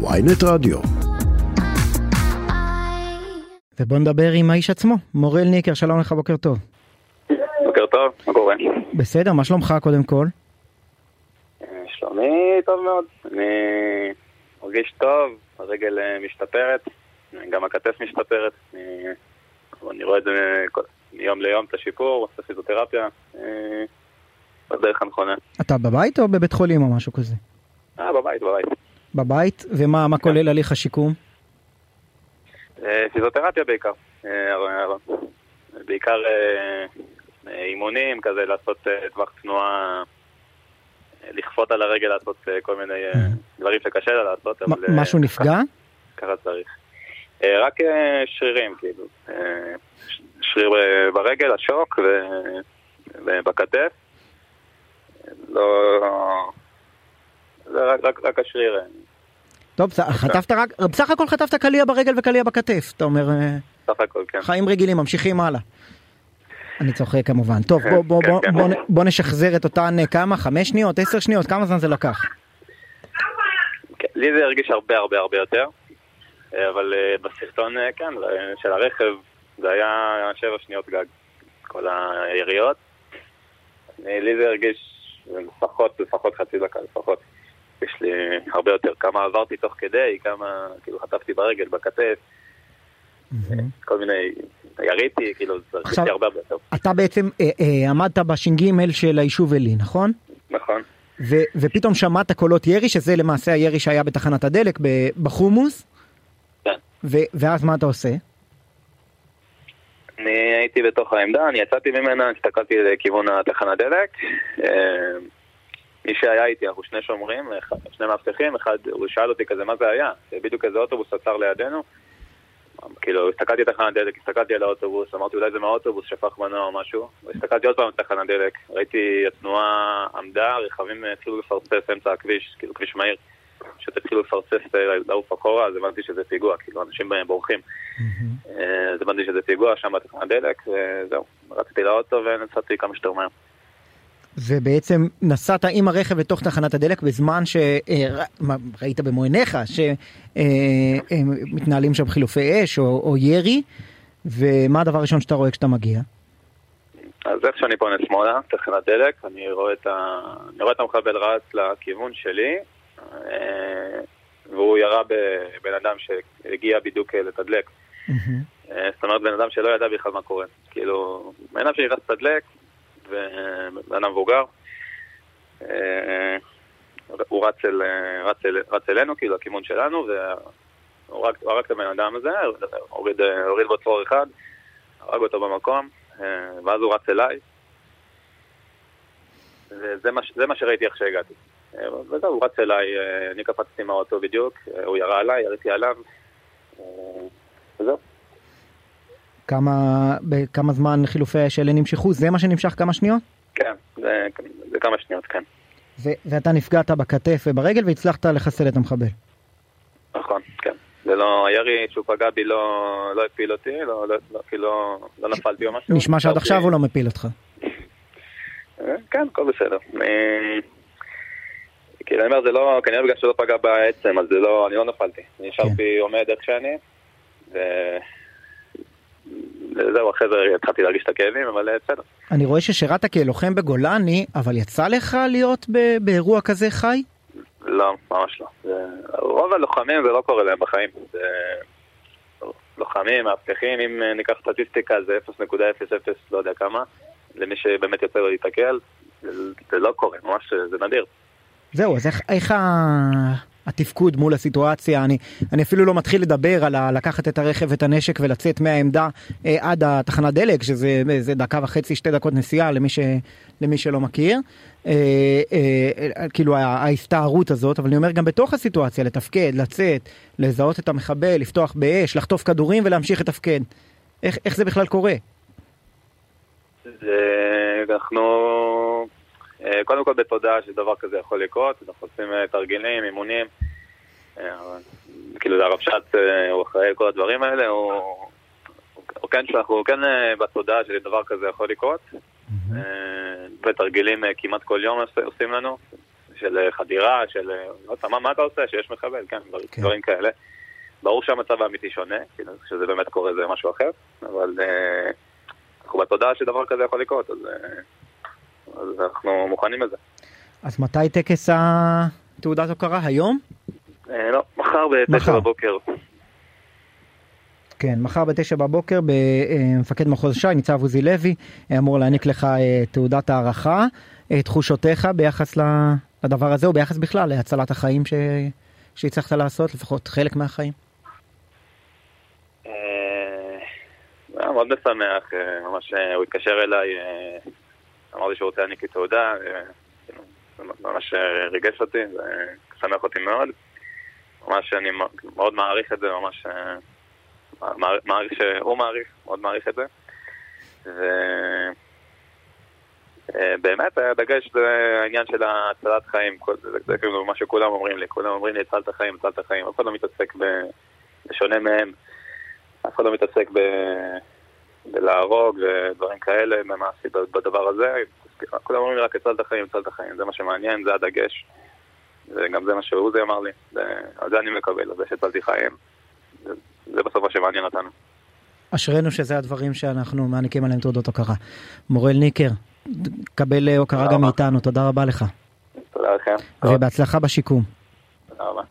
ויינט רדיו. ובוא נדבר עם האיש עצמו, מורל ניקר, שלום לך, בוקר טוב. בוקר טוב, מה קורה? בסדר, מה שלומך קודם כל? שלומי טוב מאוד, אני מרגיש טוב, הרגל אה, משתפרת, גם הכתף משתפרת, אני, אני רואה את זה כל- מיום ליום, את השיפור, עושה פיזיותרפיה, אה, בדרך הנכונה. אתה בבית או בבית חולים או משהו כזה? אה, בבית, בבית. בבית, ומה מה כולל הליך השיקום? אה, פיזיותרפיה בעיקר. אה, בעיקר אה, אימונים, כזה לעשות טווח תנועה, לכפות על הרגל לעשות כל מיני דברים שקשה לה לעשות, משהו נפגע? ככה צריך. רק שרירים, כאילו. שריר ברגל, השוק, ובכתף. לא... רק, רק, רק השריר. אה, טוב, חטפת רק, בסך הכל חטפת קליע ברגל וקליע בכתף, אתה אומר, אה, סך הכל, כן. חיים רגילים, ממשיכים הלאה. אני צוחק כמובן. טוב, בוא, בוא, כן, בוא, כן. בוא, נ- בוא נשחזר את אותן אה, כמה? חמש שניות? עשר שניות? כמה זמן זה לקח? כן, לי זה הרגיש הרבה הרבה הרבה יותר, אה, אבל אה, בסרטון, אה, כן, אה, של הרכב, זה היה שבע שניות גג, כל היריות. אה, לי זה הרגיש לפחות, לפחות חצי דקה, לפחות. יש לי הרבה יותר, כמה עברתי תוך כדי, כמה, כאילו, חטפתי ברגל, בכתף, כל מיני, יריתי, כאילו, לי הרבה הרבה יותר. אתה בעצם אה, אה, עמדת בש"ג של היישוב עלי, נכון? נכון. ו- ופתאום שמעת קולות ירי, שזה למעשה הירי שהיה בתחנת הדלק בחומוס, כן. ו- ואז מה אתה עושה? אני הייתי בתוך העמדה, אני יצאתי ממנה, הסתכלתי לכיוון התחנת דלק. אה, מי שהיה איתי, אנחנו שני שומרים, שני מאבטחים, אחד, הוא שאל אותי כזה מה זה היה, בדיוק איזה אוטובוס עצר לידינו. כאילו, הסתכלתי לתחנת דלק, הסתכלתי על האוטובוס, אמרתי אולי זה מהאוטובוס שפך מנוע או משהו, והסתכלתי עוד פעם לתחנת דלק, ראיתי התנועה עמדה, רכבים התחילו לפרסס אמצע הכביש, כאילו כביש מהיר, פשוט התחילו לפרסס, אה, לעוף אחורה, אז הבנתי שזה פיגוע, כאילו אנשים בורחים. אה, אז הבנתי שזה פיגוע שם בתחנת דלק, וזהו, רצתי לאוטו ונסעתי כמה שיותר מהר. ובעצם נסעת עם הרכב לתוך תחנת הדלק בזמן שראית במו עיניך שמתנהלים שם חילופי אש או, או ירי, ומה הדבר הראשון שאתה רואה כשאתה מגיע? אז איך שאני פונה שמאלה, תחנת דלק, אני רואה את, ה... אני רואה את המחבל רץ לכיוון שלי, אה, והוא ירה בבן אדם שהגיע בדיוק אה, לתדלק. אה, זאת אומרת, בן אדם שלא ידע בכלל מה קורה. כאילו, בן אדם שנכנס לתדלק, ובן אדם מבוגר, אה, הוא רץ, אל, רץ, אל, רץ אלינו, כאילו, לכיוון שלנו, והוא הרג את הבן אדם הזה, הוריד, הוריד בו צרור אחד, הרג אותו במקום, אה, ואז הוא רץ אליי. וזה מה, מה שראיתי איך שהגעתי. אה, וזהו, הוא רץ אליי, אה, אני קפצתי מהאוטו בדיוק, אה, הוא ירה עליי, יריתי עליו, אה, וזהו. כמה, בכמה זמן חילופי האש האלה נמשכו? זה מה שנמשך כמה שניות? כן, זה, זה כמה שניות, כן. ו- ואתה נפגעת בכתף וברגל והצלחת לחסל את המחבל. נכון, כן. זה לא, הירי שהוא פגע בי לא, לא הפיל אותי, לא, לא, לא, כאילו, לא נפלתי או משהו. נשמע שעד עכשיו הוא לא מפיל אותך. אה, כן, הכל בסדר. אה, כאילו, אני אומר, זה לא, כנראה בגלל שלא פגע בעצם, אז זה לא, אני לא נפלתי. אני נשארתי עומד איך שאני, ו... וזהו, אחרי זה התחלתי להרגיש את הכאבים, אבל אה, בסדר. אני רואה ששירת כלוחם בגולני, אבל יצא לך להיות באירוע כזה חי? לא, ממש לא. רוב הלוחמים זה לא קורה להם בחיים. זה... לוחמים, מאבטחים, אם אה, ניקח סטטיסטיקה זה 0.00 לא יודע כמה, למי שבאמת יוצא לו להתקל, זה, לא קורה, ממש אה, זה נדיר. זהו, אז איך, איך התפקוד מול הסיטואציה? אני, אני אפילו לא מתחיל לדבר על ה- לקחת את הרכב ואת הנשק ולצאת מהעמדה אה, עד התחנת דלק, שזה זה דקה וחצי, שתי דקות נסיעה למי, ש, למי שלא מכיר. אה, אה, אה, כאילו ההסתערות הזאת, אבל אני אומר גם בתוך הסיטואציה, לתפקד, לצאת, לזהות את המחבל, לפתוח באש, לחטוף כדורים ולהמשיך לתפקד. איך, איך זה בכלל קורה? זה, אנחנו קודם כל בתודעה שדבר כזה יכול לקרות, אנחנו עושים אה, תרגילים, אימונים, אה, כאילו זה הרבש"ץ, אה, הוא אחראי על כל הדברים האלה, הוא, הוא כן, אנחנו כן בתודעה שדבר כזה יכול לקרות, ותרגילים כמעט כל יום עוש- עושים לנו, של חדירה, של... עוד פעם, מה אתה עושה? שיש מחבל, כן, כן. דברים כאלה. ברור שהמצב האמיתי שונה, כאילו, כשזה באמת קורה זה משהו אחר, אבל אנחנו בתודעה שדבר כזה יכול לקרות, אז, אז אנחנו מוכנים לזה. אז מתי טקס התעודת הוקרה? היום? אה, לא, מחר בתשע בבוקר. כן, מחר בתשע בבוקר במפקד מחוז ש"י, ניצב עוזי לוי, אמור להעניק לך תעודת הערכה. תחושותיך ביחס לדבר הזה, או ביחס בכלל להצלת החיים ש... שהצלחת לעשות, לפחות חלק מהחיים? מאוד משמח, ממש הוא התקשר אליי, אמר לי שהוא רוצה להעניק לי תעודה, כאילו, זה ממש ריגש אותי, זה שמח אותי מאוד. ממש אני מאוד מעריך את זה, ממש מעריך שהוא מעריך, מאוד מעריך את זה. ובאמת הדגש זה העניין של הצלת חיים, זה כאילו מה שכולם אומרים לי, כולם אומרים לי הצלת חיים, הצלת חיים, אף אחד לא מתעסק בשונה מהם, אף אחד לא מתעסק ב... בלהרוג ודברים כאלה, במעשי בדבר הזה, כולם אומרים לי רק הצלת חיים, הצלת חיים, זה מה שמעניין, זה הדגש. וגם זה מה שעוזי אמר לי, על זה אני מקבל, על זה שהצלתי חיים. זה, זה בסוף מה שמעניין אותנו. אשרינו שזה הדברים שאנחנו מעניקים עליהם תעודות הוקרה. מורל ניקר, קבל הוקרה גם מאיתנו, תודה רבה לך. תודה לכם. ובהצלחה בשיקום. תודה רבה.